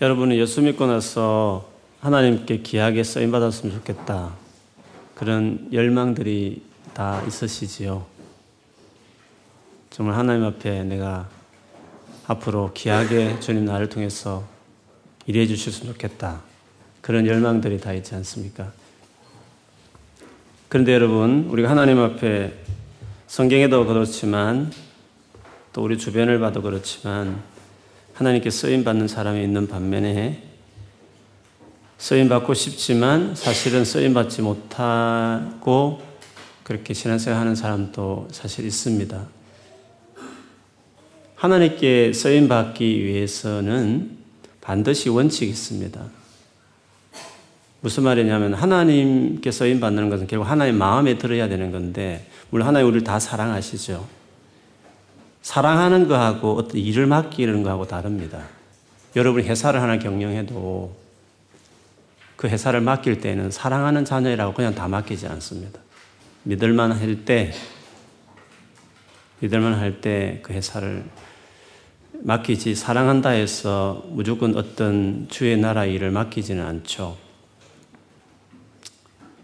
여러분은 예수 믿고 나서 하나님께 귀하게 쓰임 받았으면 좋겠다. 그런 열망들이 다 있으시지요. 정말 하나님 앞에 내가 앞으로 귀하게 주님 나를 통해서 일해 주셨으면 좋겠다. 그런 열망들이 다 있지 않습니까? 그런데 여러분, 우리가 하나님 앞에 성경에도 그렇지만 또 우리 주변을 봐도 그렇지만 하나님께 쓰임 받는 사람이 있는 반면에 쓰임 받고 싶지만 사실은 쓰임 받지 못하고 그렇게 신앙생활 하는 사람도 사실 있습니다. 하나님께 쓰임 받기 위해서는 반드시 원칙이 있습니다. 무슨 말이냐면 하나님께 쓰임 받는 것은 결국 하나님 마음에 들어야 되는 건데 물론 하나님 우리를 다 사랑하시죠. 사랑하는 거하고 어떤 일을 맡기는 거하고 다릅니다. 여러분이 회사를 하나 경영해도 그 회사를 맡길 때는 사랑하는 자녀라고 그냥 다 맡기지 않습니다. 믿을만 할 때, 믿을만 할 때 그 회사를 맡기지 사랑한다 해서 무조건 어떤 주의 나라 일을 맡기지는 않죠.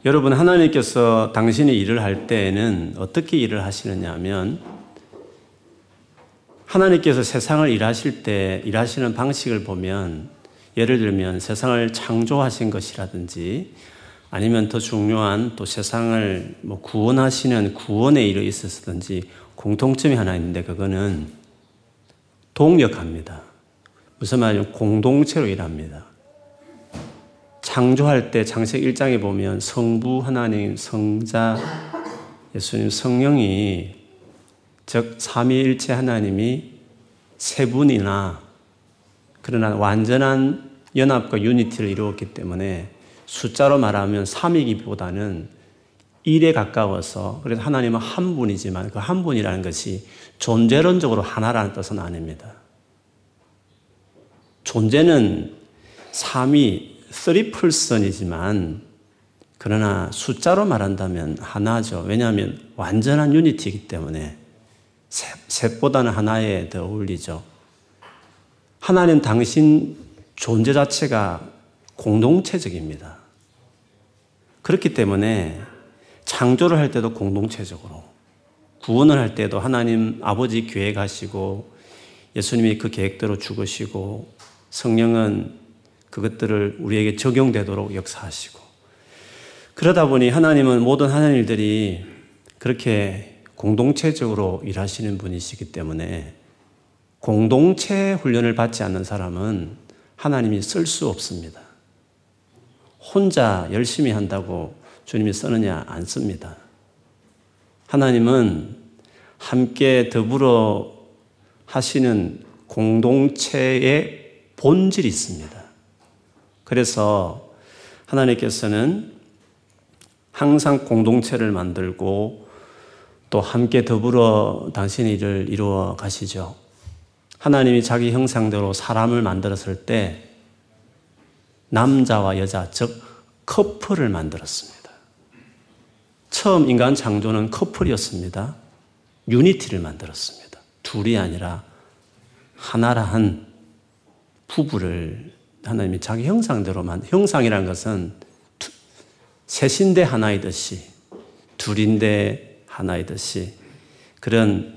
여러분, 하나님께서 당신이 일을 할 때에는 어떻게 일을 하시느냐 하면 하나님께서 세상을 일하실 때 일하시는 방식을 보면 예를 들면 세상을 창조하신 것이라든지 아니면 더 중요한 또 세상을 뭐 구원하시는 구원의 일에 있었든지 공통점이 하나 있는데 그거는 동력합니다. 무슨 말이냐면 공동체로 일합니다. 창조할 때 창세기 1장에 보면 성부 하나님, 성자 예수님, 성령이 즉 삼위일체 하나님이 세 분이나 그러나 완전한 연합과 유니티를 이루었기 때문에 숫자로 말하면 3이기보다는 1에 가까워서 그래서 하나님은 한 분이지만 그 한 분이라는 것이 존재론적으로 하나라는 뜻은 아닙니다. 존재는 3이 3풀선이지만 그러나 숫자로 말한다면 하나죠. 왜냐하면 완전한 유니티이기 때문에 셋보다는 하나에 더 어울리죠. 하나님 당신 존재 자체가 공동체적입니다. 그렇기 때문에 창조를 할 때도 공동체적으로, 구원을 할 때도 하나님 아버지 계획하시고 예수님이 그 계획대로 죽으시고 성령은 그것들을 우리에게 적용되도록 역사하시고 그러다 보니 하나님은 모든 하나님 일들이 그렇게 공동체적으로 일하시는 분이시기 때문에 공동체 훈련을 받지 않는 사람은 하나님이 쓸 수 없습니다. 혼자 열심히 한다고 주님이 쓰느냐? 안 씁니다. 하나님은 함께 더불어 하시는 공동체의 본질이 있습니다. 그래서 하나님께서는 항상 공동체를 만들고 또 함께 더불어 당신의 일을 이루어 가시죠. 하나님이 자기 형상대로 사람을 만들었을 때 남자와 여자, 즉 커플을 만들었습니다. 처음 인간 창조는 커플이었습니다. 유니티를 만들었습니다. 둘이 아니라 하나라 한 부부를 하나님이 자기 형상대로만 형상이란 것은 셋인데 하나이듯이 둘인데 하나이듯이 그런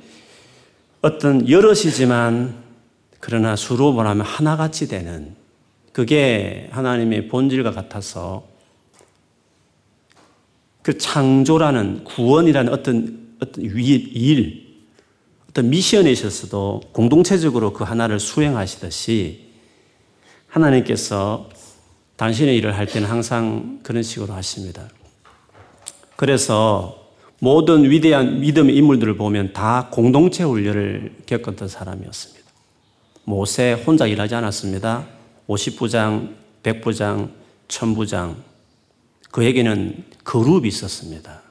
어떤 여럿이지만 그러나 수로 말하면 하나같이 되는 그게 하나님의 본질과 같아서 그 창조라는 구원이라는 어떤 어떤 일, 어떤 미션에 있어서도 공동체적으로 그 하나를 수행하시듯이 하나님께서 당신의 일을 할 때는 항상 그런 식으로 하십니다. 그래서 모든 위대한 믿음의 인물들을 보면 다 공동체 훈련을 겪었던 사람이었습니다. 모세 혼자 일하지 않았습니다. 50부장, 100부장, 1000부장. 그에게는 그룹이 있었습니다.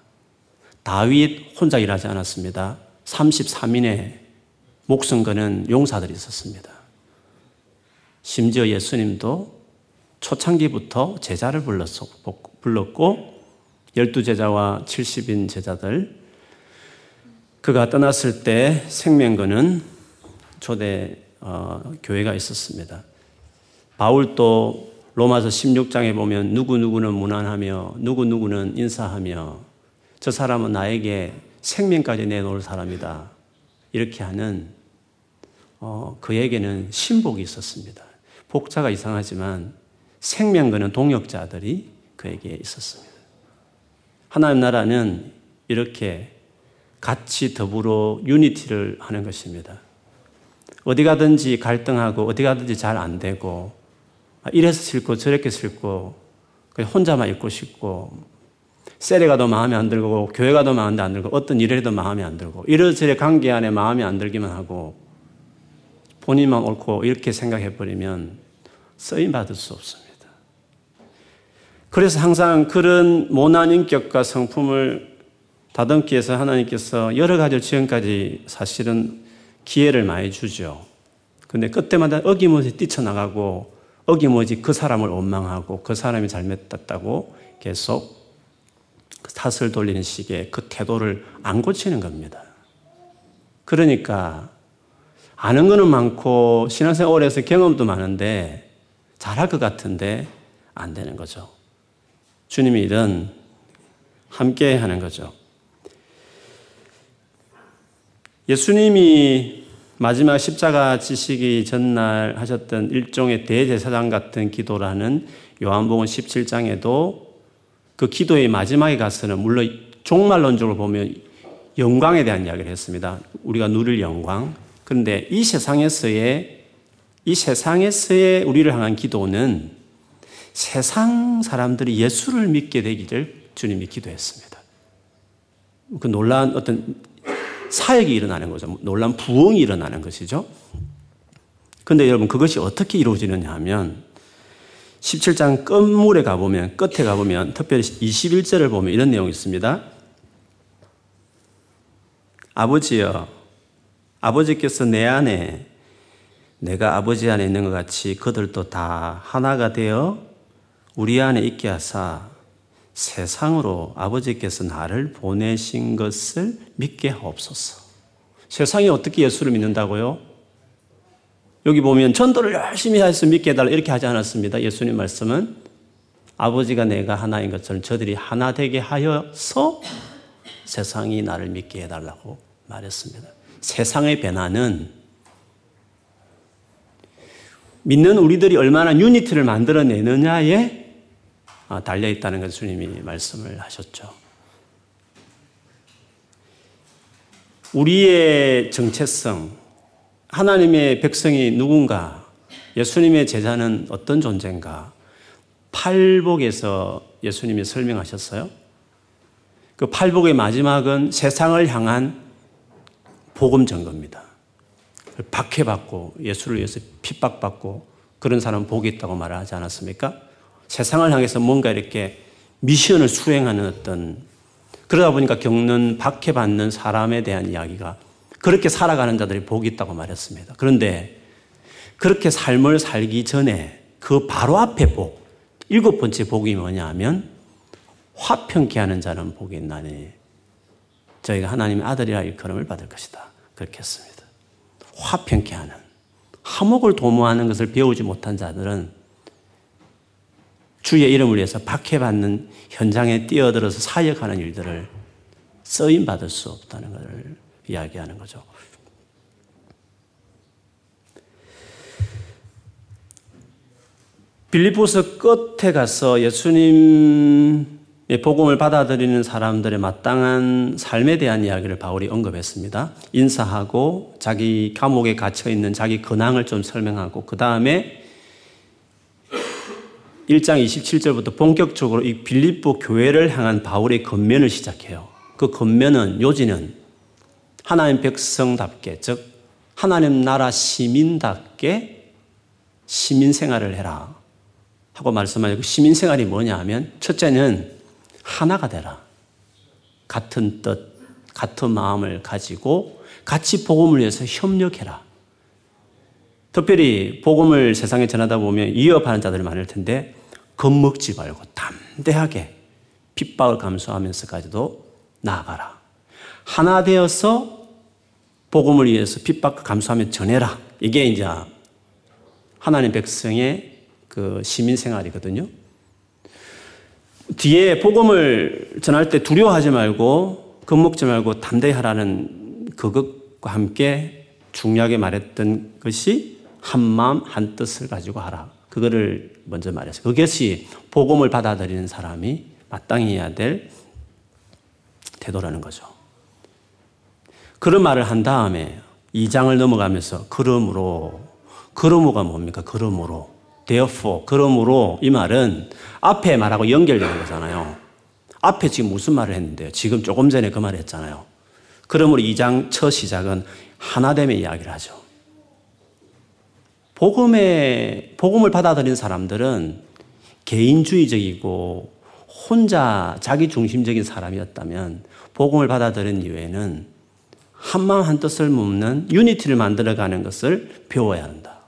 다윗 혼자 일하지 않았습니다. 33인의 목숨 거는 용사들이 있었습니다. 심지어 예수님도 초창기부터 제자를 불렀고 열두 제자와 70인 제자들 그가 떠났을 때 생명거는 초대 어, 교회가 있었습니다. 바울도 로마서 16장에 보면 누구누구는 무난하며 누구누구는 인사하며 저 사람은 나에게 생명까지 내놓을 사람이다. 이렇게 하는 어, 그에게는 신복이 있었습니다. 복자가 이상하지만 생명 거는 동역자들이 그에게 있었습니다. 하나님 나라는 이렇게 같이 더불어 유니티를 하는 것입니다. 어디 가든지 갈등하고 어디 가든지 잘 안 되고 이래서 싫고 저렇게 싫고 혼자만 있고 싶고 셀에 가도 마음에 안 들고 교회 가도 마음에 안 들고 어떤 일을 해도 마음에 안 들고 이러저러 관계 안에 마음에 안 들기만 하고 본인만 옳고 이렇게 생각해 버리면 쓰임 받을 수 없습니다. 그래서 항상 그런 모난 인격과 성품을 다듬기 위해서 하나님께서 여러 가지 지금까지 사실은 기회를 많이 주죠. 근데 그때마다 어김없이 뛰쳐나가고 어김없이 그 사람을 원망하고 그 사람이 잘못됐다고 계속 탓을 돌리는 식의 그 태도를 안 고치는 겁니다. 그러니까 아는 거는 많고 신앙생활 오래 해서 경험도 많은데 잘할 것 같은데 안 되는 거죠. 주님이 이런 함께 하는 거죠. 예수님이 마지막 십자가 지시기 전날 하셨던 일종의 대제사장 같은 기도라는 요한복음 17장에도 그 기도의 마지막에 가서는 물론 종말론적으로 보면 영광에 대한 이야기를 했습니다. 우리가 누릴 영광. 그런데 이 세상에서의 이 세상에서의 우리를 향한 기도는 세상 사람들이 예수를 믿게 되기를 주님이 기도했습니다. 그 놀란 어떤 사역이 일어나는 거죠. 놀란 부흥이 일어나는 것이죠. 근데 여러분 그것이 어떻게 이루어지느냐 하면 17장 끝물에 가보면 끝에 가보면 특별히 21절을 보면 이런 내용이 있습니다. 아버지여 아버지께서 내 안에 내가 아버지 안에 있는 것 같이 그들도 다 하나가 되어 우리 안에 있게 하사 세상으로 아버지께서 나를 보내신 것을 믿게 하옵소서. 세상이 어떻게 예수를 믿는다고요? 여기 보면 전도를 열심히 해서 믿게 해달라 이렇게 하지 않았습니다. 예수님 말씀은 아버지가 내가 하나인 것처럼 저들이 하나 되게 하여서 세상이 나를 믿게 해달라고 말했습니다. 세상의 변화는 믿는 우리들이 얼마나 유니티를 만들어내느냐에 아, 달려 있다는 것을 주님이 말씀을 하셨죠. 우리의 정체성, 하나님의 백성이 누군가, 예수님의 제자는 어떤 존재인가, 팔복에서 예수님이 설명하셨어요. 그 팔복의 마지막은 세상을 향한 복음 전거입니다. 박해받고 예수를 위해서 핍박받고 그런 사람 복이 있다고 말하지 않았습니까? 세상을 향해서 뭔가 이렇게 미션을 수행하는 어떤 그러다 보니까 겪는 박해받는 사람에 대한 이야기가 그렇게 살아가는 자들이 복이 있다고 말했습니다. 그런데 그렇게 삶을 살기 전에 그 바로 앞에 복, 일곱 번째 복이 뭐냐 하면 화평케 하는 자는 복이 있나니 저희가 하나님의 아들이라 일컬음을 받을 것이다. 그렇게 했습니다. 화평케 하는, 화목을 도모하는 것을 배우지 못한 자들은 주의 이름을 위해서 박해받는 현장에 뛰어들어서 사역하는 일들을 쓰임 받을 수 없다는 것을 이야기하는 거죠. 빌리포스 끝에 가서 예수님의 복음을 받아들이는 사람들의 마땅한 삶에 대한 이야기를 바울이 언급했습니다. 인사하고 자기 감옥에 갇혀 있는 자기 근황을 좀 설명하고 그 다음에 1장 27절부터 본격적으로 이 빌립보 교회를 향한 바울의 건면을 시작해요. 그 건면은 요지는 하나님 백성답게 즉 하나님 나라 시민답게 시민 생활을 해라 하고 말씀하고 그 시민 생활이 뭐냐 하면 첫째는 하나가 되라. 같은 뜻, 같은 마음을 가지고 같이 복음을 위해서 협력해라. 특별히 복음을 세상에 전하다 보면 위협하는 자들이 많을 텐데 겁먹지 말고 담대하게 핍박을 감수하면서까지도 나아가라. 하나 되어서 복음을 위해서 핍박 감수하며 전해라. 이게 이제 하나님 백성의 그 시민 생활이거든요. 뒤에 복음을 전할 때 두려워하지 말고 겁먹지 말고 담대히 하라는 그것과 함께 중요하게 말했던 것이 한 마음 한 뜻을 가지고 하라. 그거를 먼저 말했어요. 그것이 복음을 받아들이는 사람이 마땅히 해야 될 태도라는 거죠. 그런 말을 한 다음에 2장을 넘어가면서 그러므로 그러므가 뭡니까? 그러므로 therefore 그러므로 이 말은 앞에 말하고 연결되는 거잖아요. 앞에 지금 무슨 말을 했는데요? 지금 조금 전에 그 말을 했잖아요. 그러므로 2장 첫 시작은 하나됨의 이야기를 하죠. 복음의 복음을 받아들인 사람들은 개인주의적이고 혼자 자기 중심적인 사람이었다면 복음을 받아들인 이후에는 한마음 한뜻을 묻는 유니티를 만들어가는 것을 배워야 한다.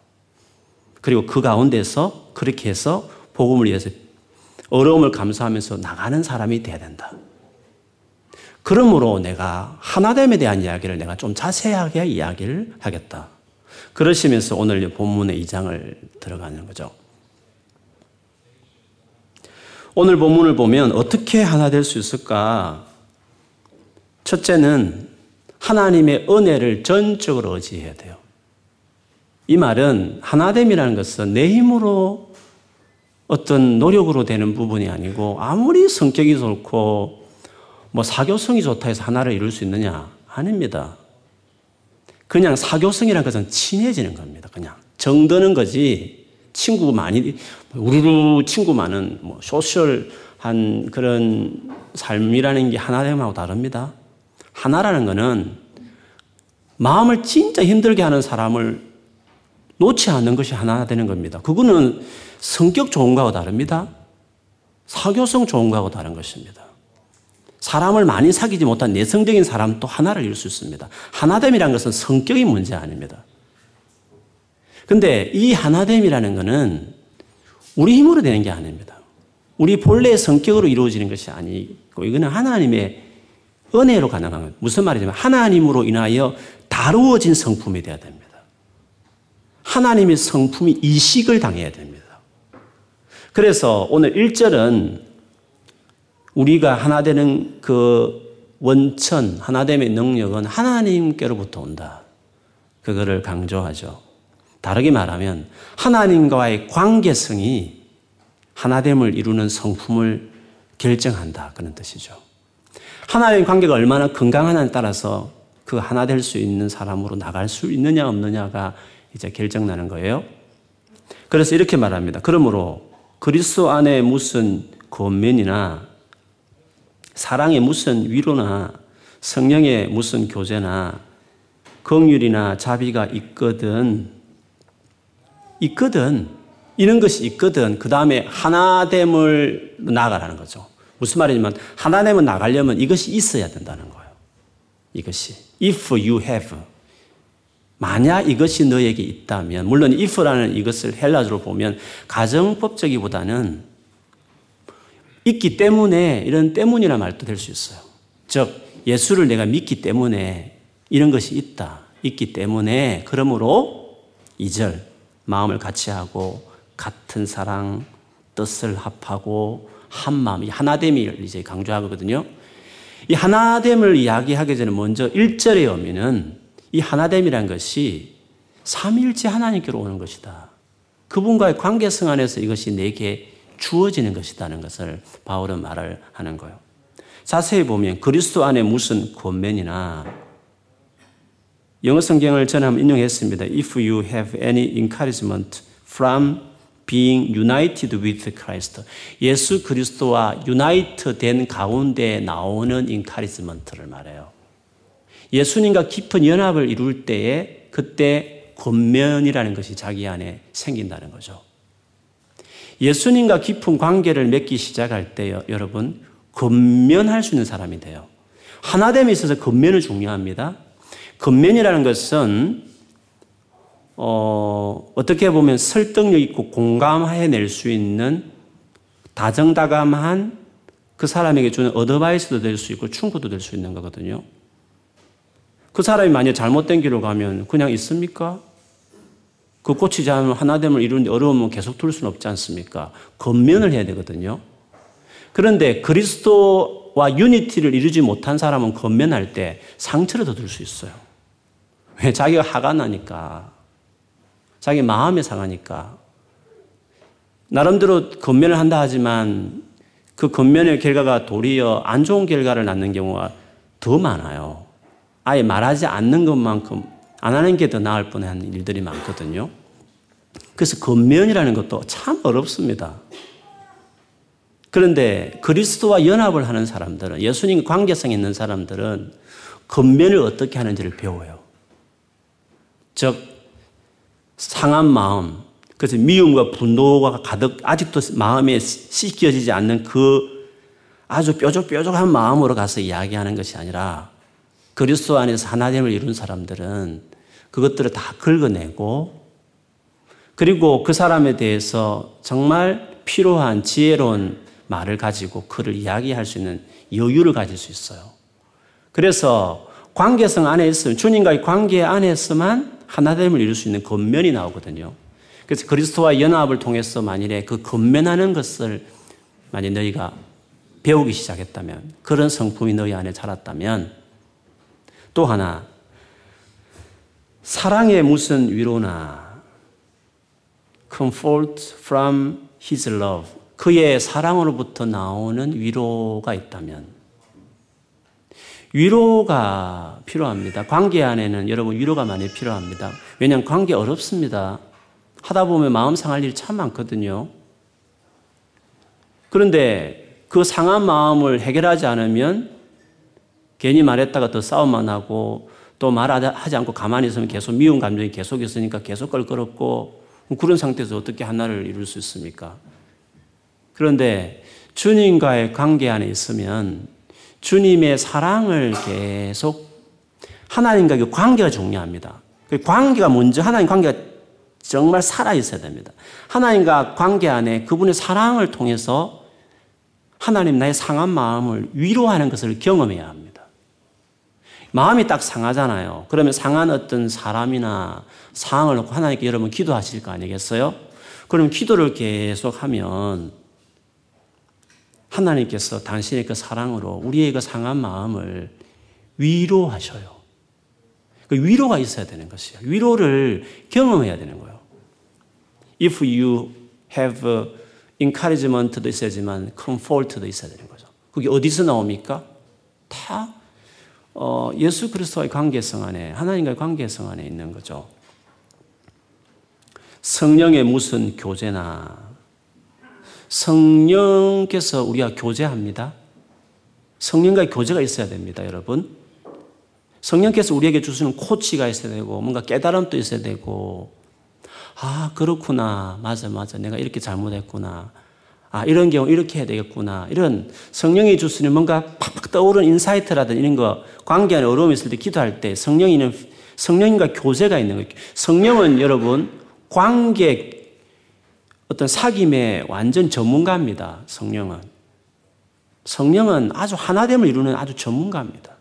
그리고 그 가운데서 그렇게 해서 복음을 위해서 어려움을 감수하면서 나가는 사람이 돼야 된다. 그러므로 내가 하나됨에 대한 이야기를 내가 좀 자세하게 이야기를 하겠다. 그러시면서 오늘 본문의 2장을 들어가는 거죠. 오늘 본문을 보면 어떻게 하나 될 수 있을까? 첫째는 하나님의 은혜를 전적으로 의지해야 돼요. 이 말은 하나됨이라는 것은 내 힘으로 어떤 노력으로 되는 부분이 아니고 아무리 성격이 좋고 뭐 사교성이 좋다 해서 하나를 이룰 수 있느냐? 아닙니다. 그냥 사교성이라는 것은 친해지는 겁니다. 그냥 정드는 거지 친구 많이 우르르 친구 많은 뭐 소셜한 그런 삶이라는 게 하나됨하고 다릅니다. 하나라는 것은 마음을 진짜 힘들게 하는 사람을 놓지 않는 것이 하나 되는 겁니다. 그거는 성격 좋은 거하고 다릅니다. 사교성 좋은 거하고 다른 것입니다. 사람을 많이 사귀지 못한 내성적인 사람도 하나를 이룰 수 있습니다. 하나됨이라는 것은 성격이 문제 아닙니다. 근데 이 하나됨이라는 것은 우리 힘으로 되는 게 아닙니다. 우리 본래의 성격으로 이루어지는 것이 아니고 이거는 하나님의 은혜로 가능한 것. 무슨 말이냐면 하나님으로 인하여 다루어진 성품이 되어야 됩니다. 하나님의 성품이 이식을 당해야 됩니다. 그래서 오늘 1절은 우리가 하나 되는 그 원천, 하나됨의 능력은 하나님께로부터 온다. 그거를 강조하죠. 다르게 말하면 하나님과의 관계성이 하나됨을 이루는 성품을 결정한다. 그런 뜻이죠. 하나님 관계가 얼마나 건강하냐에 따라서 그 하나 될 수 있는 사람으로 나갈 수 있느냐 없느냐가 이제 결정나는 거예요. 그래서 이렇게 말합니다. 그러므로 그리스도 안에 무슨 권면이나 사랑의 무슨 위로나 성령의 무슨 교제나 긍휼이나 자비가 있거든. 있거든. 이런 것이 있거든. 그 다음에 하나됨을 나가라는 거죠. 무슨 말이냐면 하나님은 나가려면 이것이 있어야 된다는 거예요. 이것이. If you have. 만약 이것이 너에게 있다면 물론 if라는 이것을 헬라어로 보면 가정법적이보다는 있기 때문에 이런 때문이라 말도 될 수 있어요. 즉 예수를 내가 믿기 때문에 이런 것이 있다. 있기 때문에 그러므로 이절 마음을 같이 하고 같은 사랑 뜻을 합하고 한 마음, 이 하나됨을 이제 강조하거든요. 이 하나됨을 이야기하기 전에 먼저 1절의 의미는 이 하나됨이란 것이 삼일째 하나님께로 오는 것이다. 그분과의 관계성 안에서 이것이 내게 주어지는 것이다는 것을 바울은 말을 하는 거예요. 자세히 보면 그리스도 안에 무슨 권면이나 영어 성경을 저는 인용했습니다. If you have any encouragement from being united with Christ. 예수 그리스도와 unite 된 가운데 나오는 encouragement를 말해요. 예수님과 깊은 연합을 이룰 때에 그때 권면이라는 것이 자기 안에 생긴다는 거죠. 예수님과 깊은 관계를 맺기 시작할 때 여러분 권면할 수 있는 사람이 돼요. 하나됨에 있어서 권면은 중요합니다. 권면이라는 것은 어, 어떻게 보면 설득력 있고 공감해낼 수 있는 다정다감한 그 사람에게 주는 어드바이스도 될 수 있고 충고도 될 수 있는 거거든요. 그 사람이 만약 잘못된 길로 가면 그냥 있습니까? 그 꽂히지 않으면 하나됨을 이루는데 어려우면 계속 둘 수는 없지 않습니까? 건면을 해야 되거든요. 그런데 그리스도와 유니티를 이루지 못한 사람은 건면할 때 상처를 더 줄 수 있어요. 왜? 자기가 화가 나니까. 자기 마음이 상하니까. 나름대로 건면을 한다 하지만 그 건면의 결과가 도리어 안 좋은 결과를 낳는 경우가 더 많아요. 아예 말하지 않는 것만큼 안 하는 게 더 나을 뻔한 일들이 많거든요. 그래서 건면이라는 것도 참 어렵습니다. 그런데 그리스도와 연합을 하는 사람들은 예수님 관계성 있는 사람들은 건면을 어떻게 하는지를 배워요. 즉 상한 마음, 그래서 미움과 분노가 가득 아직도 마음에 씻겨지지 않는 그 아주 뾰족뾰족한 마음으로 가서 이야기하는 것이 아니라 그리스도 안에서 하나됨을 이룬 사람들은 그것들을 다 긁어내고 그리고 그 사람에 대해서 정말 필요한 지혜로운 말을 가지고 그를 이야기할 수 있는 여유를 가질 수 있어요. 그래서 관계성 안에 있으면 주님과의 관계 안에서만 하나됨을 이룰 수 있는 겉면이 나오거든요. 그래서 그리스도와 연합을 통해서 만일에 그 건면하는 것을 만약 너희가 배우기 시작했다면 그런 성품이 너희 안에 자랐다면 또 하나 사랑의 무슨 위로나 comfort from his love 그의 사랑으로부터 나오는 위로가 있다면 위로가 필요합니다. 관계 안에는 여러분 위로가 많이 필요합니다. 왜냐하면 관계 어렵습니다. 하다 보면 마음 상할 일이 참 많거든요. 그런데 그 상한 마음을 해결하지 않으면 괜히 말했다가 더 싸움만 하고 또 말하지 않고 가만히 있으면 계속 미운 감정이 계속 있으니까 계속 껄끄럽고 그런 상태에서 어떻게 하나를 이룰 수 있습니까? 그런데 주님과의 관계 안에 있으면 주님의 사랑을 계속 하나님과 그 관계가 중요합니다. 그 관계가 먼저 하나님 관계가 정말 살아 있어야 됩니다. 하나님과 관계 안에 그분의 사랑을 통해서 하나님 나의 상한 마음을 위로하는 것을 경험해야 합니다. 마음이 딱 상하잖아요. 그러면 상한 어떤 사람이나 상황을 놓고 하나님께 여러분 기도하실 거 아니겠어요? 그럼 기도를 계속 하면 하나님께서 당신의 그 사랑으로 우리의 그 상한 마음을 위로하셔요. 그 위로가 있어야 되는 것이에요. 위로를 경험해야 되는 거예요. If you have encouragement도 있어야지만 comfort도 있어야 되는 거죠. 그게 어디서 나옵니까? 다 어, 예수 그리스도의 관계성 안에 하나님과의 관계성 안에 있는 거죠. 성령의 무슨 교제나 성령께서 우리가 교제합니다. 성령과의 교제가 있어야 됩니다, 여러분. 성령께서 우리에게 주시는 코치가 있어야 되고, 뭔가 깨달음도 있어야 되고, 아, 그렇구나. 맞아, 맞아. 내가 이렇게 잘못했구나. 아, 이런 경우 이렇게 해야 되겠구나. 이런 성령이 주시는 뭔가 팍팍 떠오르는 인사이트라든 이런 거, 관계 안에 어려움이 있을 때 기도할 때 성령이는, 성령과 교제가 있는 거예요. 성령은 여러분, 관계, 어떤 사귐의 완전 전문가입니다. 성령은. 성령은 아주 하나됨을 이루는 아주 전문가입니다.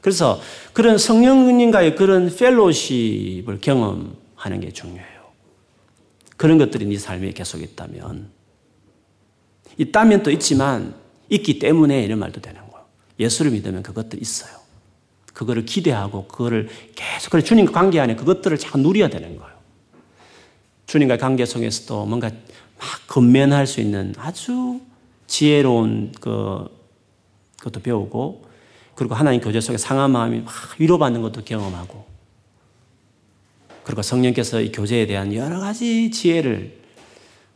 그래서 그런 성령님과의 그런 펠로십을 경험하는 게 중요해요. 그런 것들이 네 삶에 계속 있다면 있다면 또 있지만 있기 때문에 이런 말도 되는 거예요. 예수를 믿으면 그것들 있어요. 그거를 기대하고 그거를 계속 그래 주님과 관계 안에 그것들을 잘 누려야 되는 거예요. 주님과의 관계 속에서도 뭔가 막 건면할 수 있는 아주 지혜로운 그 것도 배우고 그리고 하나님 교제 속에 상한 마음이 막 위로받는 것도 경험하고 그리고 성령께서 이 교제에 대한 여러 가지 지혜를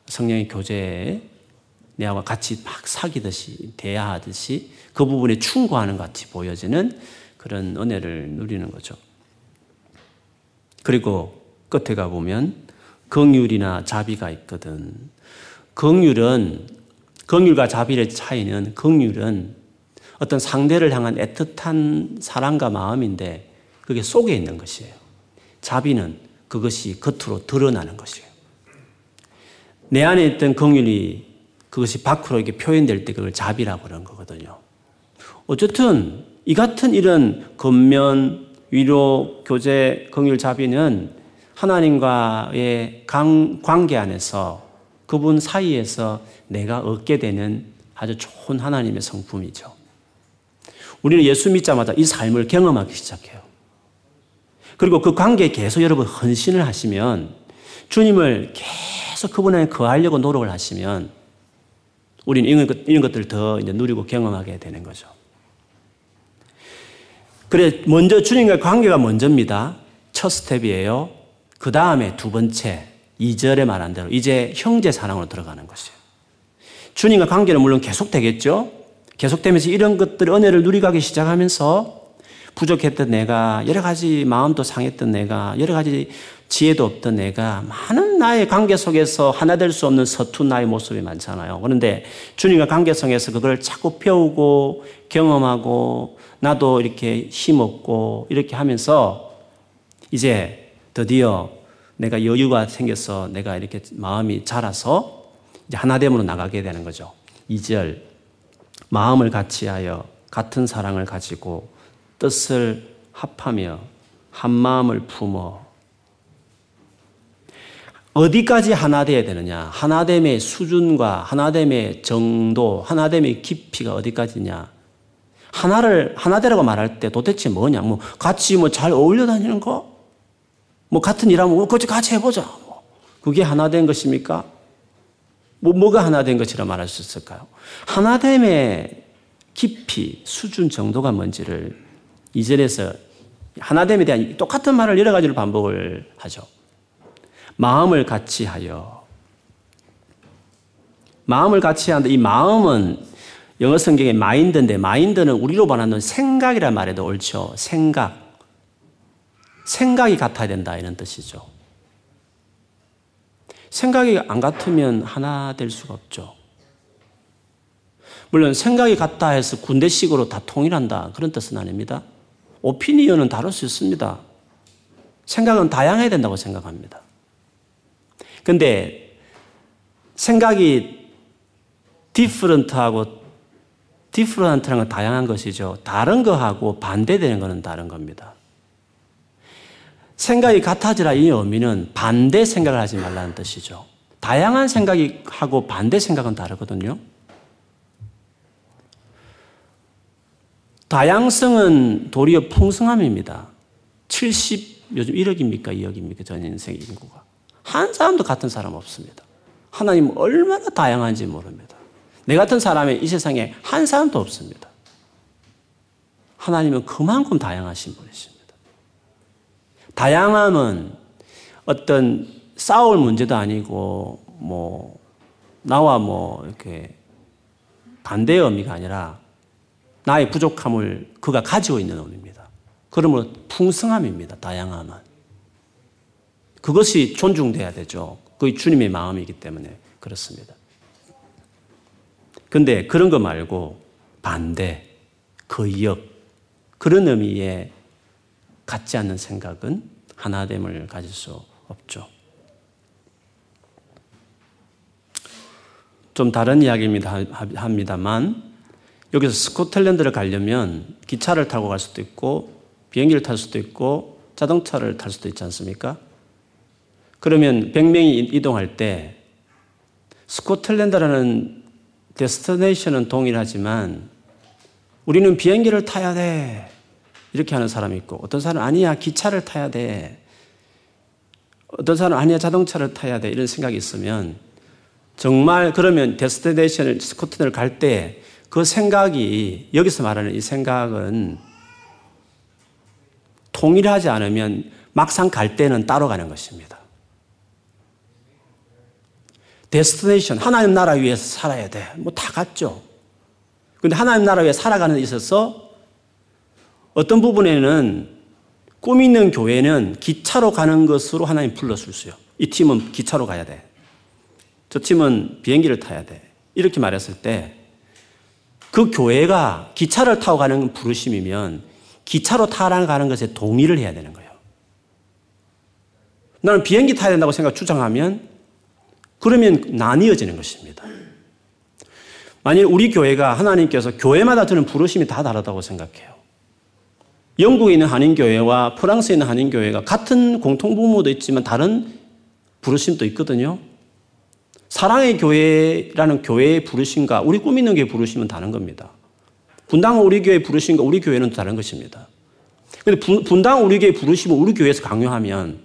성령의 교제에 내와 같이 막 사귀듯이 대화하듯이 그 부분에 충고하는 것 같이 보여지는 그런 은혜를 누리는 거죠. 그리고 끝에 가 보면 긍휼이나 자비가 있거든. 긍휼은 긍휼과 자비의 차이는 긍휼은 어떤 상대를 향한 애틋한 사랑과 마음인데 그게 속에 있는 것이에요. 자비는 그것이 겉으로 드러나는 것이에요. 내 안에 있던 긍휼이 그것이 밖으로 이렇게 표현될 때 그걸 자비라고 그런 거거든요. 어쨌든 이 같은 이런 겉면, 위로, 교제, 긍휼, 자비는 하나님과의 관계 안에서 그분 사이에서 내가 얻게 되는 아주 좋은 하나님의 성품이죠. 우리는 예수 믿자마자 이 삶을 경험하기 시작해요. 그리고 그 관계에 계속 여러분 헌신을 하시면 주님을 계속 그분 안에 거하려고 노력을 하시면 우리는 이런, 것, 이런 것들을 더 이제 누리고 경험하게 되는 거죠. 그래, 먼저 주님과 관계가 먼저입니다. 첫 스텝이에요. 그 다음에 두 번째, 2절에 말한 대로 이제 형제 사랑으로 들어가는 것이에요. 주님과 관계는 물론 계속되겠죠? 계속되면서 이런 것들 은혜를 누리가기 시작하면서 부족했던 내가 여러 가지 마음도 상했던 내가 여러 가지 지혜도 없던 내가 많은 나의 관계 속에서 하나 될 수 없는 서툰 나의 모습이 많잖아요. 그런데 주님과 관계성에서 그걸 자꾸 배우고 경험하고 나도 이렇게 힘없고 이렇게 하면서 이제 드디어 내가 여유가 생겨서 내가 이렇게 마음이 자라서 이제 하나됨으로 나가게 되는 거죠. 2절. 마음을 같이 하여 같은 사랑을 가지고 뜻을 합하며 한 마음을 품어 어디까지 하나 되어야 되느냐? 하나됨의 수준과 하나됨의 정도, 하나됨의 깊이가 어디까지냐? 하나를 하나되라고 말할 때 도대체 뭐냐? 뭐 같이 뭐 잘 어울려 다니는 거? 뭐 같은 일하면 뭐 같이 해보자. 뭐. 그게 하나 된 것입니까? 뭐 뭐가 하나 된 것이라 말할 수 있을까요? 하나됨의 깊이, 수준 정도가 뭔지를 이절에서 하나됨에 대한 똑같은 말을 여러 가지로 반복을 하죠. 마음을 같이 하여. 마음을 같이 하는데 이 마음은 영어 성경에 마인드인데 마인드는 우리로 말하는 생각이라 말해도 옳죠. 생각. 생각이 같아야 된다 이런 뜻이죠. 생각이 안 같으면 하나 될 수가 없죠. 물론 생각이 같다 해서 군대식으로 다 통일한다 그런 뜻은 아닙니다. 오피니언은 다를 수 있습니다. 생각은 다양해야 된다고 생각합니다. 근데 생각이 디프런트하고 디프런트라는 건 다양한 것이죠. 다른 거하고 반대되는 것은 다른 겁니다. 생각이 같아지라 이 의미는 반대 생각을 하지 말라는 뜻이죠. 다양한 생각이 하고 반대 생각은 다르거든요. 다양성은 도리어 풍성함입니다. 70, 요즘 1억입니까? 2억입니까? 전 인생 인구가. 한 사람도 같은 사람 없습니다. 하나님 얼마나 다양한지 모릅니다. 내 같은 사람이 이 세상에 한 사람도 없습니다. 하나님은 그만큼 다양하신 분이십니다. 다양함은 어떤 싸울 문제도 아니고, 뭐, 나와 뭐, 이렇게 반대의 의미가 아니라 나의 부족함을 그가 가지고 있는 의미입니다. 그러므로 풍성함입니다. 다양함은. 그것이 존중돼야 되죠. 그게 주님의 마음이기 때문에 그렇습니다. 근데 그런 거 말고 반대, 거역, 그런 의미에 갖지 않는 생각은 하나됨을 가질 수 없죠. 좀 다른 이야기입니다. 합니다만, 여기서 스코틀랜드를 가려면 기차를 타고 갈 수도 있고 비행기를 탈 수도 있고 자동차를 탈 수도 있지 않습니까? 그러면 100명이 이동할 때 스코틀랜드라는 데스티네이션은 동일하지만 우리는 비행기를 타야 돼. 이렇게 하는 사람이 있고 어떤 사람은 아니야 기차를 타야 돼. 어떤 사람은 아니야 자동차를 타야 돼. 이런 생각이 있으면 정말 그러면 데스티네이션을 스코틀랜드를 갈 때 그 생각이 여기서 말하는 이 생각은 통일하지 않으면 막상 갈 때는 따로 가는 것입니다. 데스티네이션 하나님 나라 위해서 살아야 돼. 뭐다 같죠. 근데 하나님 나라 위해 살아가는 데 있어서 어떤 부분에는 꿈 있는 교회는 기차로 가는 것으로 하나님 수요. 이 팀은 기차로 가야 돼. 저 팀은 비행기를 타야 돼. 이렇게 말했을 때 그 교회가 기차를 타고 가는 부르심이면 기차로 타러 가는 것에 동의를 해야 되는 거예요. 나는 비행기 타야 된다고 생각 주장하면 그러면 나뉘어지는 것입니다. 만일 우리 교회가 하나님께서 교회마다 드는 부르심이 다 다르다고 생각해요. 영국에 있는 한인교회와 프랑스에 있는 한인교회가 같은 공통부모도 있지만 다른 부르심도 있거든요. 사랑의 교회라는 교회의 부르심과 우리 꿈 있는 교회 부르심은 다른 겁니다. 분당 우리 교회 부르심과 우리 교회는 다른 것입니다. 근데 분당 우리 교회 부르심을 우리 교회에서 강요하면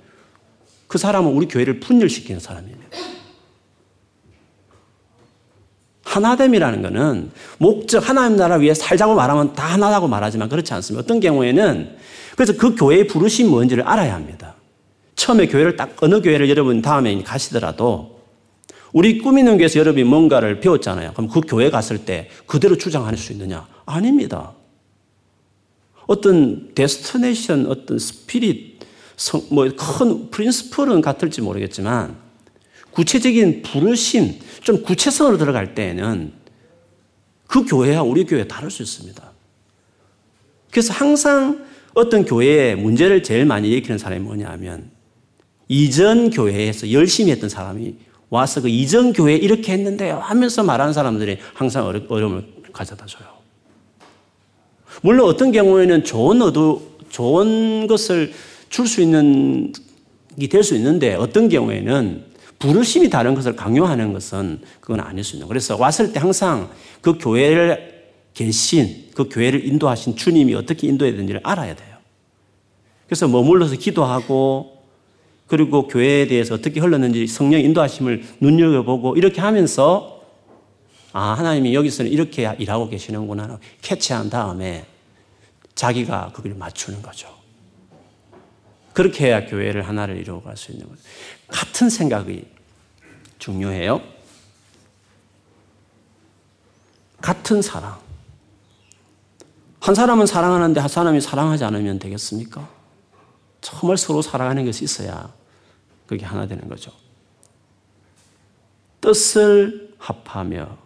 그 사람은 우리 교회를 분열시키는 사람입니다. 하나됨이라는 것은 목적 하나님 나라 위에 살자고 말하면 다 하나라고 말하지만 그렇지 않습니다. 어떤 경우에는 그래서 그 교회의 부르심이 뭔지를 알아야 합니다. 처음에 교회를 딱 어느 교회를 여러분 다음에 가시더라도 우리 꾸미는 교회에서 여러분이 뭔가를 배웠잖아요. 그럼 그 교회 갔을 때 그대로 주장할 수 있느냐? 아닙니다. 어떤 destination, 어떤 spirit, 뭐 큰 principle은 같을지 모르겠지만 구체적인 부르심, 좀 구체성으로 들어갈 때에는 그 교회와 우리 교회 다를 수 있습니다. 그래서 항상 어떤 교회에 문제를 제일 많이 일으키는 사람이 뭐냐 하면 이전 교회에서 열심히 했던 사람이 와서 그 이전 교회 이렇게 했는데요 하면서 말하는 사람들이 항상 어려움을 가져다 줘요. 물론 어떤 경우에는 좋은 어도, 좋은 것을 줄 수 있는, 이 될 수 있는데 어떤 경우에는 부르심이 다른 것을 강요하는 것은 그건 아닐 수 있는. 그래서 왔을 때 항상 그 교회를 계신, 그 교회를 인도하신 주님이 어떻게 인도해야 되는지를 알아야 돼요. 그래서 머물러서 기도하고 그리고 교회에 대해서 어떻게 흘렀는지 성령 인도하심을 눈여겨보고 이렇게 하면서 아, 하나님이 여기서는 이렇게 일하고 계시는구나. 캐치한 다음에 자기가 그걸 맞추는 거죠. 그렇게 해야 교회를 하나를 이루어갈 수 있는 거죠. 같은 생각이 중요해요. 같은 사랑. 한 사람은 사랑하는데 한 사람이 사랑하지 않으면 되겠습니까? 정말 서로 사랑하는 것이 있어야 그게 하나 되는 거죠. 뜻을 합하며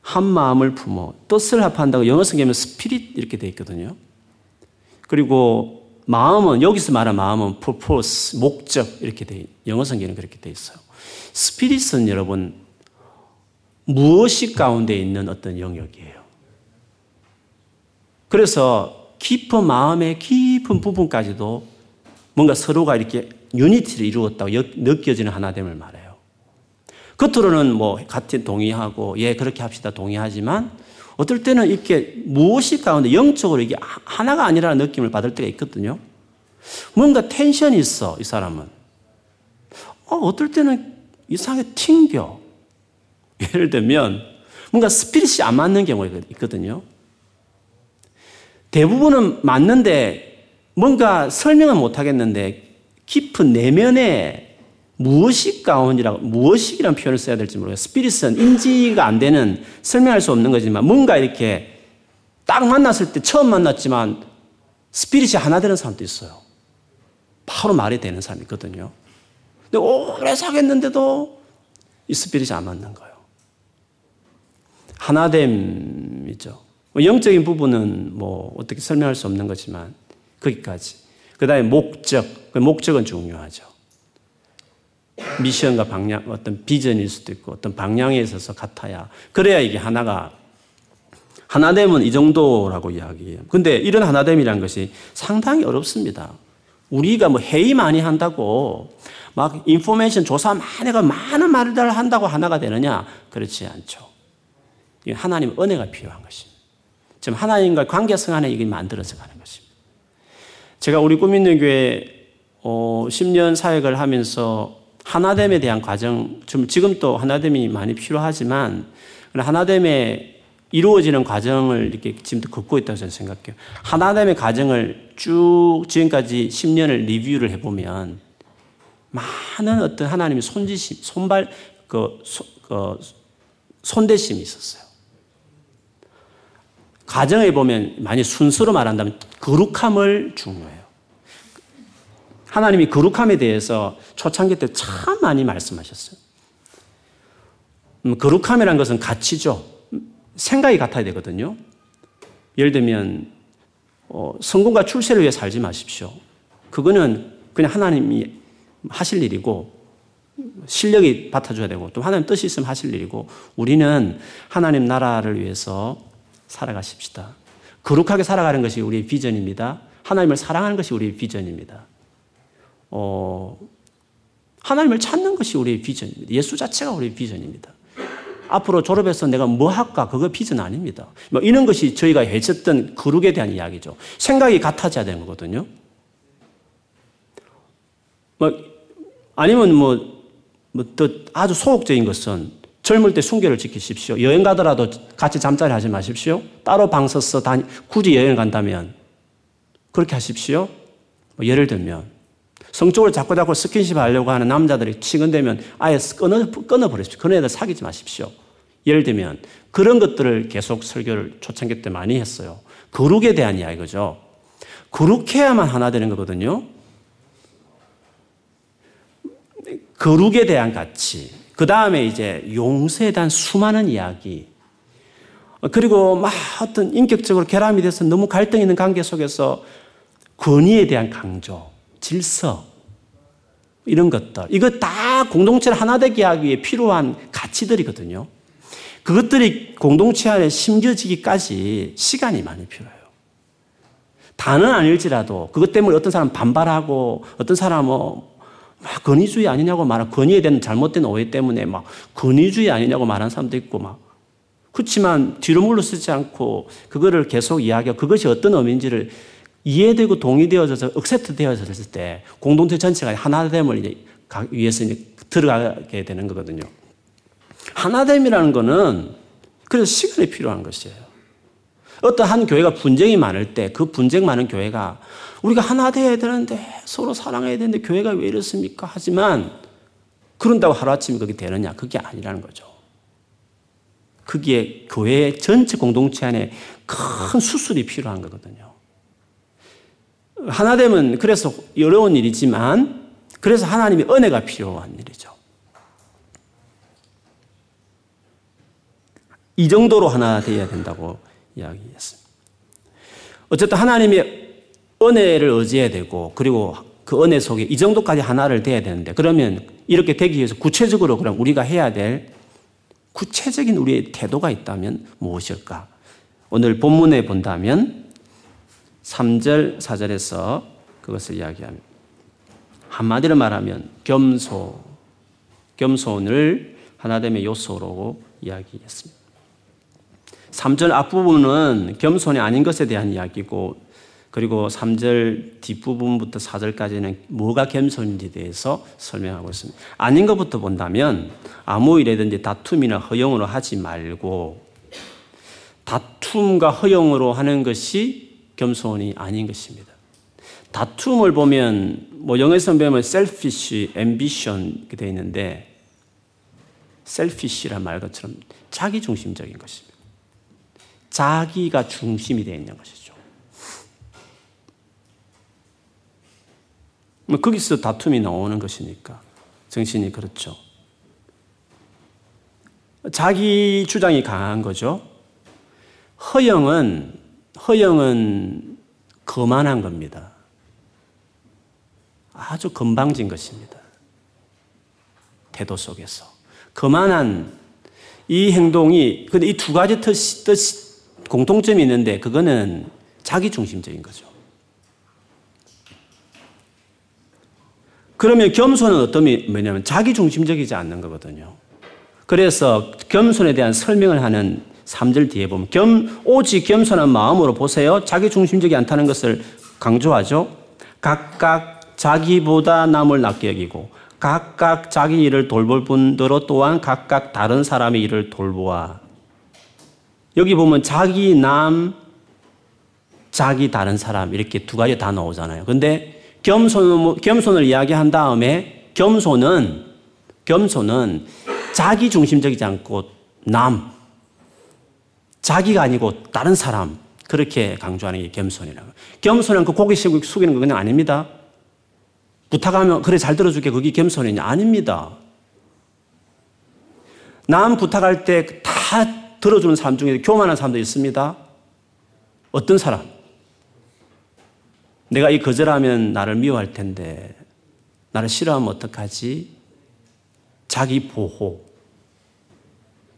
한 마음을 품어 뜻을 합한다고 영어 성경에 스피릿 이렇게 돼 있거든요. 그리고 마음은 여기서 말한 마음은 purpose 목적 이렇게 돼 영어 성경은 그렇게 돼 있어요. 스피릿은 여러분 무엇이 가운데 있는 어떤 영역이에요. 그래서 깊은 마음의 깊은 부분까지도 뭔가 서로가 이렇게 유니티를 이루었다고 느껴지는 하나됨을 말해요. 겉으로는 뭐 같이 동의하고 예 그렇게 합시다 동의하지만 어떨 때는 이렇게 무엇이 가운데 영적으로 이게 하나가 아니라는 느낌을 받을 때가 있거든요. 뭔가 텐션이 있어, 이 사람은. 어, 어떨 때는 이상하게 튕겨. 예를 들면, 뭔가 스피릿이 안 맞는 경우가 있거든요. 대부분은 맞는데, 뭔가 설명은 못 하겠는데, 깊은 내면에 무엇이 가온이라고, 무엇이라는 표현을 써야 될지 모르겠어요. 스피릿은 인지가 안 되는, 설명할 수 없는 거지만, 뭔가 이렇게 딱 만났을 때 처음 만났지만, 스피릿이 하나 되는 사람도 있어요. 바로 말이 되는 사람이 있거든요. 근데 오래 사귀었는데도 이 스피릿이 안 맞는 거예요. 하나됨이죠. 뭐 영적인 부분은 뭐 어떻게 설명할 수 없는 거지만, 거기까지. 그 다음에 목적. 그 목적은 중요하죠. 미션과 방향, 어떤 비전일 수도 있고 어떤 방향에 있어서 같아야 그래야 이게 하나가 하나됨은 이 정도라고 이야기해요. 근데 이런 하나됨이라는 것이 상당히 어렵습니다. 우리가 뭐 회의 많이 한다고 막 인포메이션 조사 많이 해가 많은 말을 한다고 하나가 되느냐? 그렇지 않죠. 하나님 은혜가 필요한 것입니다. 지금 하나님과 관계성 안에 이게 만들어져 가는 것입니다. 제가 우리 꿈있는 교회 어, 10년 사역을 하면서 하나됨에 대한 과정, 지금 또 하나됨이 많이 필요하지만, 하나됨에 이루어지는 과정을 이렇게 지금도 걷고 있다고 저는 생각해요. 하나됨의 과정을 쭉 지금까지 10년을 리뷰를 해보면, 많은 어떤 하나님의 손지심, 손발, 그, 소, 그 손대심이 있었어요. 과정에 보면 많이 순서로 말한다면 거룩함을 중요해요. 하나님이 거룩함에 대해서 초창기 때 참 많이 말씀하셨어요. 음, 거룩함이라는 것은 가치죠. 생각이 같아야 되거든요. 예를 들면 어, 성공과 출세를 위해 살지 마십시오. 그거는 그냥 하나님이 하실 일이고 실력이 받아줘야 되고 또 하나님 뜻이 있으면 하실 일이고 우리는 하나님 나라를 위해서 살아가십시다. 거룩하게 살아가는 것이 우리의 비전입니다. 하나님을 사랑하는 것이 우리의 비전입니다. 어, 하나님을 찾는 것이 우리의 비전입니다. 예수 자체가 우리의 비전입니다. 앞으로 졸업해서 내가 뭐 할까? 그거 비전 아닙니다. 뭐 이런 것이 저희가 해쳤던 거룩에 대한 이야기죠. 생각이 같아져야 되는 거거든요. 뭐, 아니면 뭐, 뭐, 또 아주 소극적인 것은 젊을 때 순결을 지키십시오. 여행 가더라도 같이 잠자리 하지 마십시오. 따로 방 써서 다니, 굳이 여행 간다면 그렇게 하십시오. 뭐 예를 들면 성적으로 자꾸 자꾸 스킨십 하려고 하는 남자들이 치근되면 아예 끊어, 끊어버리십시오. 그런 애들 사귀지 마십시오. 예를 들면 그런 것들을 계속 설교를 초창기 때 많이 했어요. 거룩에 대한 이야기죠. 거룩해야만 하나 되는 거거든요. 거룩에 대한 가치. 그 다음에 이제 용서에 대한 수많은 이야기. 그리고 막 어떤 인격적으로 결함이 돼서 너무 갈등 있는 관계 속에서 권위에 대한 강조. 질서, 이런 것들. 이거 다 공동체를 하나 되게 하기 위해 필요한 가치들이거든요. 그것들이 공동체 안에 심겨지기까지 시간이 많이 필요해요. 다는 아닐지라도 그것 때문에 어떤 사람 반발하고 어떤 사람은 막 권위주의 아니냐고 말하 권위에 대한 잘못된 오해 때문에 막 권위주의 아니냐고 말하는 사람도 있고 막 그렇지만 뒤로 물러서지 않고 그거를 계속 이야기하고 그것이 어떤 의미인지를 이해되고 동의되어져서 accept 되어졌을 때 공동체 전체가 하나됨을 이제 위해서 이제 들어가게 되는 거거든요. 하나됨이라는 거는 그래서 시간이 필요한 것이에요. 어떤 한 교회가 분쟁이 많을 때 그 분쟁 많은 교회가 우리가 하나 돼야 되는데 서로 사랑해야 되는데 교회가 왜 이렇습니까? 하지만 그런다고 하루아침에 그게 되느냐? 그게 아니라는 거죠. 그게 교회 전체 공동체 안에 큰 수술이 필요한 거거든요. 하나됨은 그래서 어려운 일이지만 그래서 하나님의 은혜가 필요한 일이죠. 이 정도로 하나 되어야 된다고 이야기했습니다. 어쨌든 하나님의 은혜를 의지해야 되고 그리고 그 은혜 속에 이 정도까지 하나를 돼야 되는데 그러면 이렇게 되기 위해서 구체적으로 그럼 우리가 해야 될 구체적인 우리의 태도가 있다면 무엇일까? 오늘 본문에 본다면 3절, 4절에서 그것을 이야기합니다. 한마디로 말하면 겸손, 겸손을 하나됨의 요소로 이야기했습니다. 3절 앞부분은 겸손이 아닌 것에 대한 이야기고 그리고 3절 뒷부분부터 4절까지는 뭐가 겸손인지에 대해서 설명하고 있습니다. 아닌 것부터 본다면 아무 일이든지 다툼이나 허용으로 하지 말고 다툼과 허용으로 하는 것이 겸손이 아닌 것입니다. 다툼을 보면 뭐 영어에서 보면 selfish, ambition 이렇게 되어 있는데 selfish란 말 것처럼 자기 중심적인 것입니다. 자기가 중심이 되어 있는 것이죠. 뭐 거기서 다툼이 나오는 것이니까 정신이 그렇죠. 자기 주장이 강한 거죠. 허영은 허영은 거만한 겁니다. 아주 건방진 것입니다. 태도 속에서. 거만한 이 행동이, 근데 이 두 가지 뜻, 뜻, 공통점이 있는데, 그거는 자기 중심적인 거죠. 그러면 겸손은 어떤 뭐냐면 자기 중심적이지 않는 거거든요. 그래서 겸손에 대한 설명을 하는 3절 뒤에 보면 겸 오직 겸손한 마음으로 보세요. 자기 중심적이 않다는 것을 강조하죠. 각각 자기보다 남을 낫게 여기고 각각 자기 일을 돌볼 분대로 또한 각각 다른 사람의 일을 돌보아. 여기 보면 자기 남 자기 다른 사람 이렇게 두 가지 다 나오잖아요. 근데 겸손 겸손을 이야기한 다음에 겸손은 겸손은 자기 중심적이지 않고 남 자기가 아니고 다른 사람 그렇게 강조하는 게 겸손이라고. 겸손은 그 고개 숙이는 거 그냥 아닙니다. 부탁하면 그래 잘 들어줄게 그게 겸손이냐 아닙니다. 남 부탁할 때 다 들어주는 사람 중에 교만한 사람도 있습니다. 어떤 사람? 내가 이 거절하면 나를 미워할 텐데 나를 싫어하면 어떡하지? 자기 보호.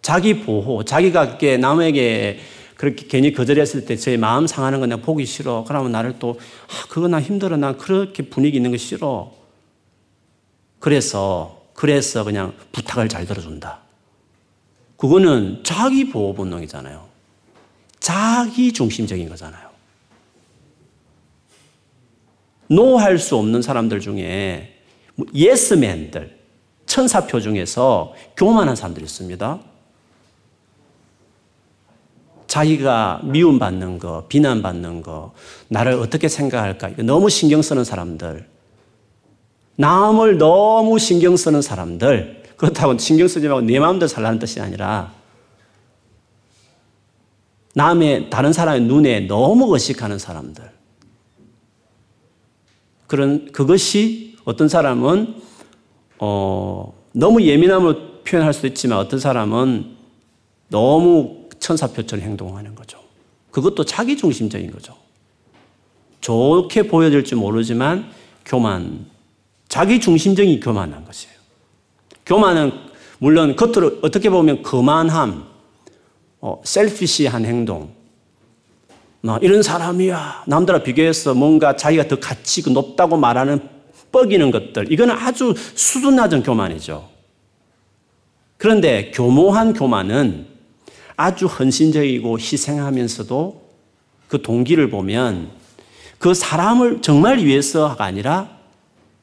자기 보호, 자기가 남에게 그렇게 괜히 거절했을 때 제 마음 상하는 건 내가 보기 싫어. 그러면 나를 또, 아, 그거 나 힘들어. 난 그렇게 분위기 있는 거 싫어. 그래서, 그래서 그냥 부탁을 잘 들어준다. 그거는 자기 보호 본능이잖아요. 자기 중심적인 거잖아요. 노할수 없는 사람들 중에 예스맨들, 천사표 중에서 교만한 사람들이 있습니다. 자기가 미움받는 거, 비난받는 거, 나를 어떻게 생각할까, 너무 신경 쓰는 사람들, 남을 너무 신경 쓰는 사람들, 그렇다고 신경 쓰지 말고 내 마음대로 살라는 뜻이 아니라, 남의, 다른 사람의 눈에 너무 의식하는 사람들. 그런, 그것이 어떤 사람은, 어, 너무 예민함을 표현할 수도 있지만 어떤 사람은 너무 천사표처럼 행동하는 거죠. 그것도 자기중심적인 거죠. 좋게 보여질지 모르지만 교만, 자기중심적인 교만한 것이에요. 교만은 물론 겉으로 어떻게 보면 거만함, 어, 셀피시한 행동, 뭐 이런 사람이야. 남들과 비교해서 뭔가 자기가 더 가치 가 높다고 말하는 뻐기는 것들. 이거는 아주 수준 낮은 교만이죠. 그런데 교모한 교만은 아주 헌신적이고 희생하면서도 그 동기를 보면 그 사람을 정말 위해서가 아니라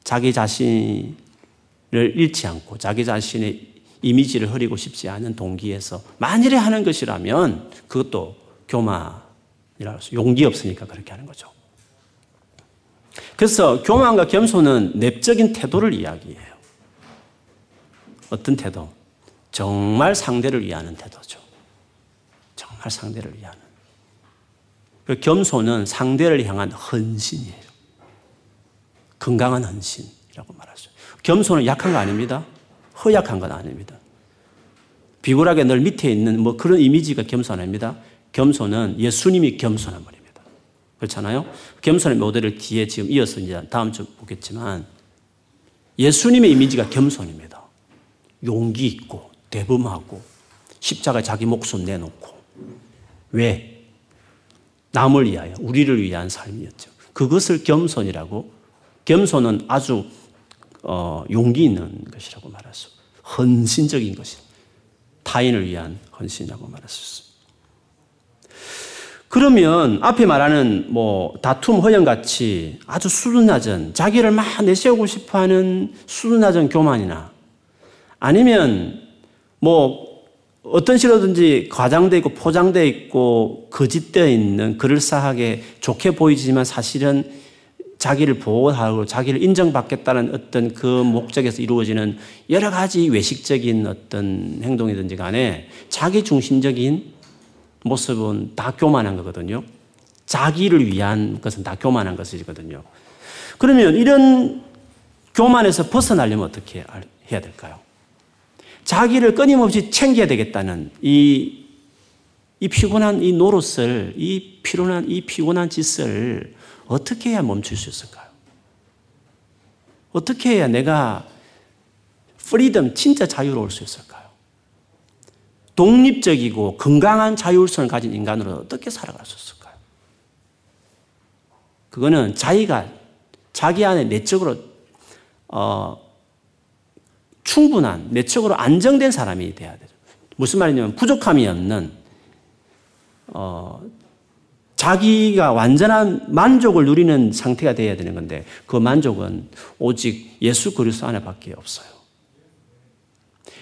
자기 자신을 잃지 않고 자기 자신의 이미지를 흐리고 싶지 않은 동기에서 만일에 하는 것이라면 그것도 교만이라고 해서 용기 없으니까 그렇게 하는 거죠. 그래서 교만과 겸손은 내적인 태도를 이야기해요. 어떤 태도? 정말 상대를 위하는 태도죠. 정말 상대를 위하는. 그 겸손은 상대를 향한 헌신이에요. 건강한 헌신이라고 말하죠. 겸손은 약한 거 아닙니다. 허약한 건 아닙니다. 비굴하게 늘 밑에 있는 뭐 그런 이미지가 겸손 아닙니다. 겸손은 예수님이 겸손한 말입니다. 그렇잖아요? 겸손의 모델을 뒤에 지금 이어서 이제 다음 주 보겠지만 예수님의 이미지가 겸손입니다. 용기 있고 대범하고 십자가에 자기 목숨 내놓고 왜? 남을 위하여, 우리를 위한 삶이었죠. 그것을 겸손이라고, 겸손은 아주 어, 용기 있는 것이라고 말할 수, 헌신적인 것이, 타인을 위한 헌신이라고 말할 수 있습니다. 그러면 앞에 말하는 뭐 다툼, 허영 같이 아주 수준 낮은 자기를 막 내세우고 싶어하는 수준 낮은 교만이나 아니면 뭐 어떤 식으로든지 과장되어 있고 포장되어 있고 거짓되어 있는 그럴싸하게 좋게 보이지만 사실은 자기를 보호하고 자기를 인정받겠다는 어떤 그 목적에서 이루어지는 여러 가지 외식적인 어떤 행동이든지 간에 자기 중심적인 모습은 다 교만한 거거든요. 자기를 위한 것은 다 교만한 것이거든요. 그러면 이런 교만에서 벗어나려면 어떻게 해야 될까요? 자기를 끊임없이 챙겨야 되겠다는 이, 이 피곤한 이 노릇을, 이 피곤한, 이 피곤한 짓을 어떻게 해야 멈출 수 있을까요? 어떻게 해야 내가 freedom, 진짜 자유로울 수 있을까요? 독립적이고 건강한 자율성을 가진 인간으로 어떻게 살아갈 수 있을까요? 그거는 자기가 자기 안에 내적으로 어, 충분한 내적으로 안정된 사람이 돼야 돼요. 무슨 말이냐면 부족함이 없는 어, 자기가 완전한 만족을 누리는 상태가 되어야 되는 건데 그 만족은 오직 예수 그리스도 안에밖에 없어요.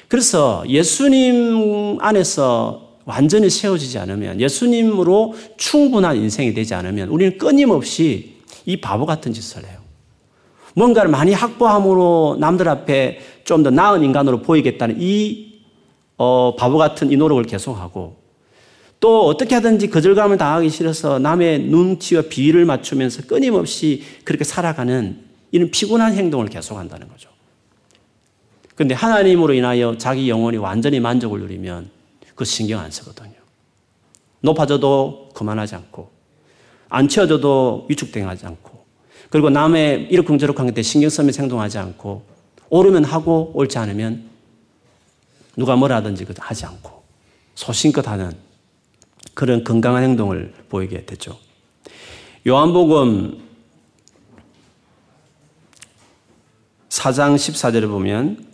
그래서 예수님 안에서 완전히 세워지지 않으면 예수님으로 충분한 인생이 되지 않으면 우리는 끊임없이 이 바보 같은 짓을 해요. 뭔가를 많이 확보함으로 남들 앞에 좀 더 나은 인간으로 보이겠다는 이 어, 바보 같은 이 노력을 계속하고 또 어떻게 하든지 거절감을 당하기 싫어서 남의 눈치와 비위를 맞추면서 끊임없이 그렇게 살아가는 이런 피곤한 행동을 계속한다는 거죠. 그런데 하나님으로 인하여 자기 영혼이 완전히 만족을 누리면 그 신경 안 쓰거든요. 높아져도 그만하지 않고 안 채워져도 위축당하지 않고 그리고 남의 이렇쿵저렇쿵 할때 신경 쓰면서 행동하지 않고 오르면 하고 옳지 않으면 누가 뭐라 하든지 하지 않고 소신껏 하는 그런 건강한 행동을 보이게 됐죠. 요한복음 4장 14절에 보면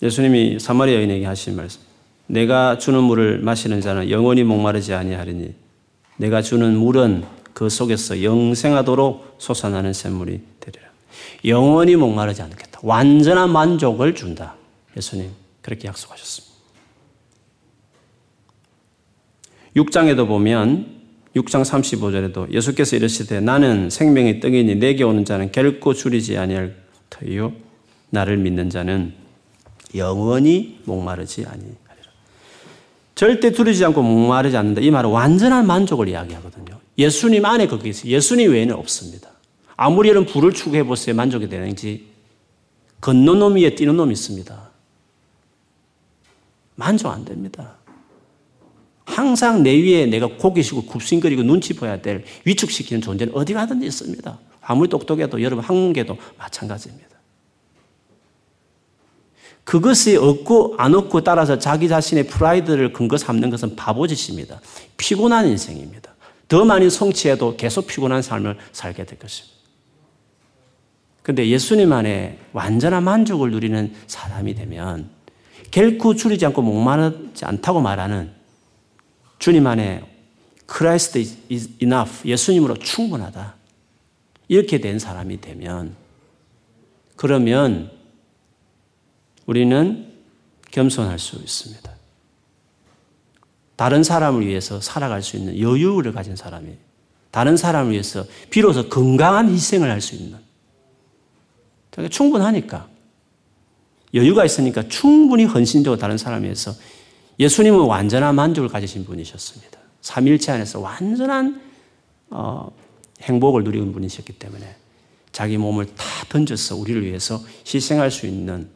예수님이 사마리아 여인에게 하신 말씀. 내가 주는 물을 마시는 자는 영원히 목마르지 아니하리니 내가 주는 물은 그 속에서 영생하도록 솟아나는 샘물이 되리라. 영원히 목마르지 않겠다. 완전한 만족을 준다. 예수님 그렇게 약속하셨습니다. 6장에도 보면 6장 35절에도 예수께서 이르시되 나는 생명의 떡이니 내게 오는 자는 결코 줄이지 아니할 터이요 나를 믿는 자는 영원히 목마르지 아니하리라. 절대 두리지 않고 목마르지 않는다. 이 말은 완전한 만족을 이야기하거든요. 예수님 안에 그게 있어요. 예수님 외에는 없습니다. 아무리 여러분 불을 추구해 보세요. 만족이 되는지 걷는 놈 위에 뛰는 놈이 있습니다. 만족 안 됩니다. 항상 내 위에 내가 고개시고 굽신거리고 눈치 보여야 될 위축시키는 존재는 어디 가든지 있습니다. 아무리 똑똑해도 여러분 학문계도 마찬가지입니다. 그것이 없고 안 없고 따라서 자기 자신의 프라이드를 근거 삼는 것은 바보짓입니다. 피곤한 인생입니다. 더 많이 성취해도 계속 피곤한 삶을 살게 될 것입니다. 근데 예수님 안에 완전한 만족을 누리는 사람이 되면 결코 줄이지 않고 목마르지 않다고 말하는 주님 안에 Christ is enough. 예수님으로 충분하다. 이렇게 된 사람이 되면 그러면 우리는 겸손할 수 있습니다. 다른 사람을 위해서 살아갈 수 있는 여유를 가진 사람이 다른 사람을 위해서 비로소 건강한 희생을 할 수 있는 그러니까 충분하니까 여유가 있으니까 충분히 헌신적으로 다른 사람을 위해서 예수님은 완전한 만족을 가지신 분이셨습니다. 삼일체 안에서 완전한 어, 행복을 누리는 분이셨기 때문에 자기 몸을 다 던져서 우리를 위해서 희생할 수 있는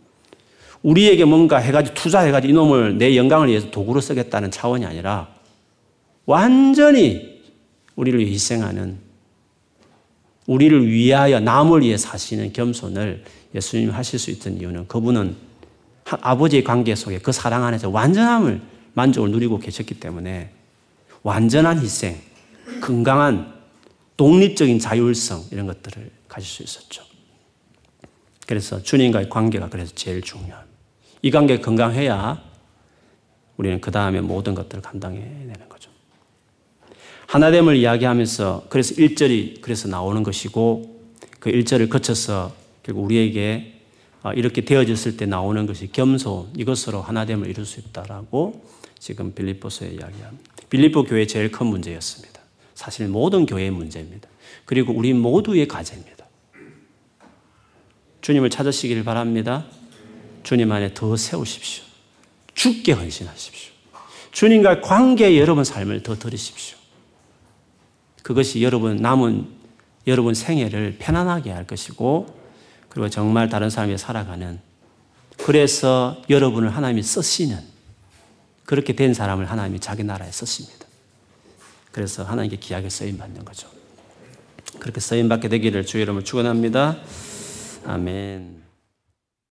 우리에게 뭔가 해가지고 투자해가지고 이놈을 내 영광을 위해서 도구로 쓰겠다는 차원이 아니라 완전히 우리를 희생하는 우리를 위하여 남을 위해 사시는 겸손을 예수님 하실 수 있던 이유는 그분은 아버지의 관계 속에 그 사랑 안에서 완전함을 만족을 누리고 계셨기 때문에 완전한 희생, 건강한 독립적인 자율성 이런 것들을 가질 수 있었죠. 그래서 주님과의 관계가 그래서 제일 중요합니다. 이 관계가 건강해야 우리는 그 다음에 모든 것들을 감당해내는 거죠. 하나됨을 이야기하면서 그래서 1절이 그래서 나오는 것이고 그 1절을 거쳐서 결국 우리에게 어, 이렇게 되어졌을 때 나오는 것이 겸손 이것으로 하나됨을 이룰 수 있다라고 지금 빌립보서에 이야기합니다. 빌립보 교회 제일 큰 문제였습니다. 사실 모든 교회의 문제입니다. 그리고 우리 모두의 과제입니다. 주님을 찾으시기를 바랍니다. 주님 안에 더 세우십시오. 죽게 헌신하십시오. 주님과 관계에 여러분 삶을 더 들으십시오. 그것이 여러분 남은 여러분 생애를 편안하게 할 것이고 그리고 정말 다른 사람이 살아가는 그래서 여러분을 하나님이 쓰시는 그렇게 된 사람을 하나님이 자기 나라에 썼습니다. 그래서 하나님께 귀하게 쓰임 받는 거죠. 그렇게 쓰임 받게 되기를 주 여러분 축원합니다. 아멘.